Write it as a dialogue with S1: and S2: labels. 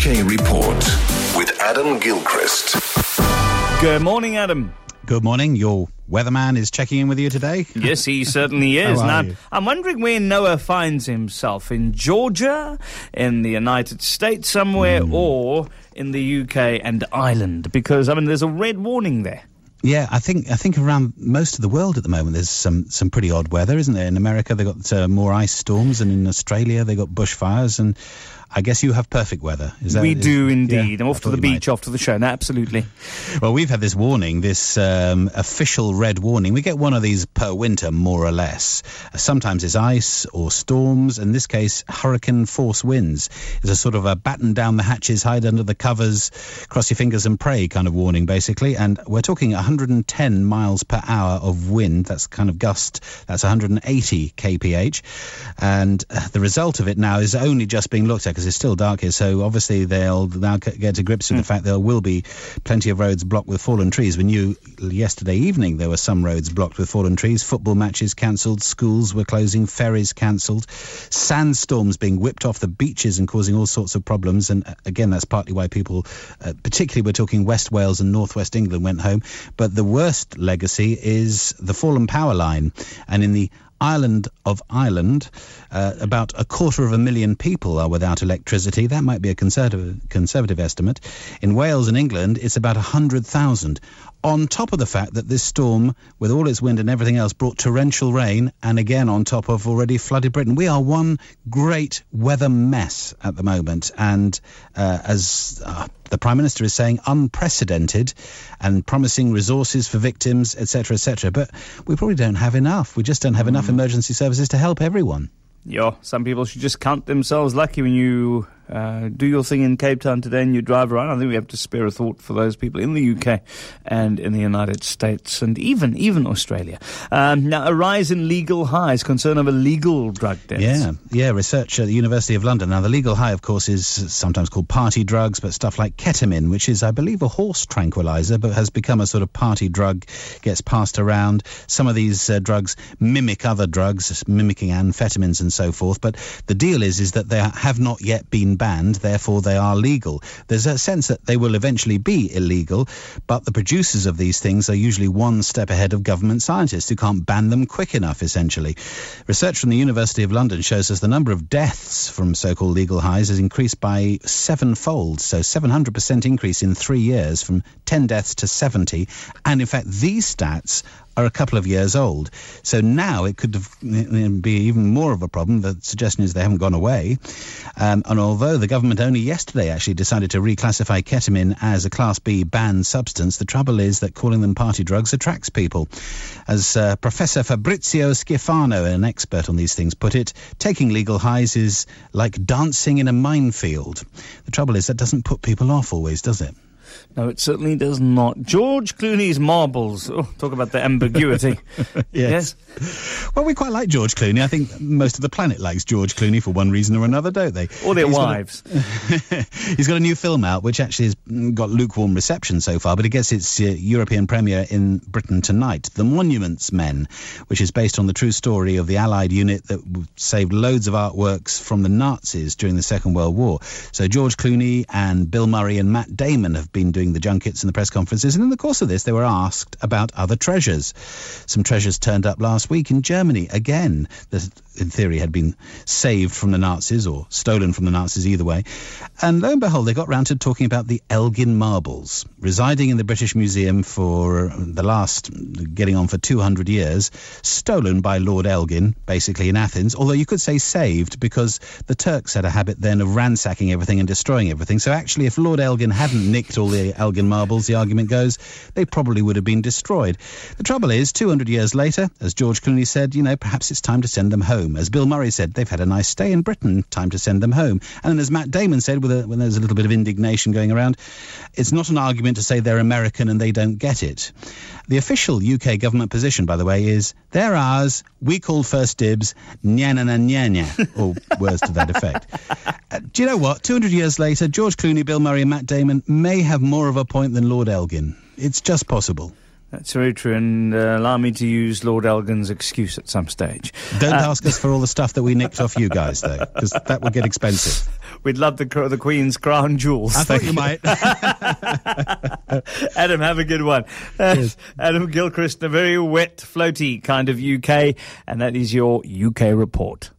S1: UK Report with Adam Gilchrist.
S2: Good morning, Adam.
S3: Good morning. Your weatherman is checking in with you today.
S2: Yes, he certainly is.
S3: How are
S2: now,
S3: you?
S2: I'm wondering where Noah finds himself in Georgia, in the United States somewhere,
S3: Hmm.
S2: or in the UK and Ireland, because I mean, there's a red warning there.
S3: Yeah, I think I think around most of the world at the moment there's some some pretty odd weather, isn't there? In America they got uh, more ice storms, and in Australia they got bushfires, and I guess you have perfect weather. Is that
S2: we
S3: is-
S2: do
S3: yeah,
S2: indeed. I'm off to the beach
S3: might.
S2: after the show. No, absolutely.
S3: Well, we've had this warning, this um, official red warning. We get one of these per winter, more or less. Sometimes it's ice or storms. In this case, hurricane force winds. It's a sort of a batten down the hatches, hide under the covers, cross your fingers and pray kind of warning, basically. And we're talking 110 miles per hour of wind. That's kind of gust. That's 180 kph. And uh, the result of it now is only just being looked at because it's still dark here. So obviously they'll now get to grips with the fact there will be plenty of roads blocked with fallen trees. We knew yesterday evening there were some roads blocked with fallen trees, football matches cancelled, schools were closing, ferries cancelled, sandstorms being whipped off the beaches and causing all sorts of problems. And uh, again, that's partly why people, uh, particularly we're talking West Wales and Northwest England, went home. But the worst legacy is the fallen power line. And in the island of Ireland, uh, about a quarter of a million people are without electricity. That might be a conservative, conservative estimate. In Wales and England, it's about 100,000. On top of the fact that this storm, with all its wind and everything else, brought torrential rain, and again on top of already flooded Britain. We are one great weather mess at the moment, and uh, as uh, the Prime Minister is saying, unprecedented, and promising resources for victims, etc., etc. But we probably don't have enough. We just don't have enough mm. emergency services to help everyone.
S2: Yeah, some people should just count themselves lucky when you uh, do your thing in Cape Town today and you drive around. I think we have to spare a thought for those people in the UK and in the United States and even even Australia. Um, now, a rise in legal highs, concern over legal drug deaths.
S3: Yeah, yeah. Research at the University of London. Now, the legal high, of course, is sometimes called party drugs, but stuff like ketamine, which is, I believe, a horse tranquilizer, but has become a sort of party drug, gets passed around. Some of these uh, drugs mimic other drugs, mimicking amphetamines and so forth. But the deal is, is that they have not yet been banned, therefore they are legal. There's a sense that they will eventually be illegal, but the producers of these things are usually one step ahead of government scientists who can't ban them quick enough, essentially. Research from the University of London shows us the number of deaths from so-called legal highs has increased by sevenfold, so 700% increase in three years, from 10 deaths to 70. And in fact, these stats are a couple of years old. So now it could be even more of a problem. The suggestion is they haven't gone away. Um, and although the government only yesterday actually decided to reclassify ketamine as a Class B banned substance, the trouble is that calling them party drugs attracts people. As uh, Professor Fabrizio Schifano, an expert on these things, put it, taking legal highs is like dancing in a minefield. The trouble is that doesn't put people off always, does it?
S2: No, it certainly does not. George Clooney's marbles. Oh, talk about the ambiguity. yes.
S3: Well, we quite like George Clooney. I think most of the planet likes George Clooney for one reason or another, don't they?
S2: Or their
S3: He's got a-
S2: wives.
S3: He's got a new film out, which actually has got lukewarm reception so far, but it gets its uh, European premiere in Britain tonight. The Monuments Men, which is based on the true story of the Allied unit that saved loads of artworks from the Nazis during the Second World War. So George Clooney and Bill Murray and Matt Damon have been doing the junkets and the press conferences, and in the course of this, they were asked about other treasures. Some treasures turned up last week in Germany again. That in theory had been saved from the Nazis or stolen from the Nazis either way. And lo and behold, they got round to talking about the Elgin marbles, residing in the British Museum for the last, getting on for 200 years, stolen by Lord Elgin, basically in Athens, although you could say saved because the Turks had a habit then of ransacking everything and destroying everything. So actually, if Lord Elgin hadn't nicked all the Elgin marbles, the argument goes, they probably would have been destroyed. The trouble is, 200 years later, as George Clooney said, you know, perhaps it's time to send them home. As Bill Murray said, they've had a nice stay in Britain, time to send them home. And then as Matt Damon said, with a, when there's a little bit of indignation going around, it's not an argument to say they're American and they don't get it. The official UK government position, by the way, is they're ours, we called first dibs, nya, or words to that effect. Do you know what? 200 years later, George Clooney, Bill Murray, and Matt Damon may have more of a point than Lord Elgin. It's just possible.
S2: That's very true, and uh, allow me to use Lord Elgin's excuse at some stage.
S3: Don't uh, ask us for all the stuff that we nicked off you guys, though, because that would get expensive.
S2: We'd love the the Queen's crown jewels.
S3: I thought you might.
S2: Adam, have a good one. Uh, Adam Gilchrist, a very wet, floaty kind of UK, and that is your UK report.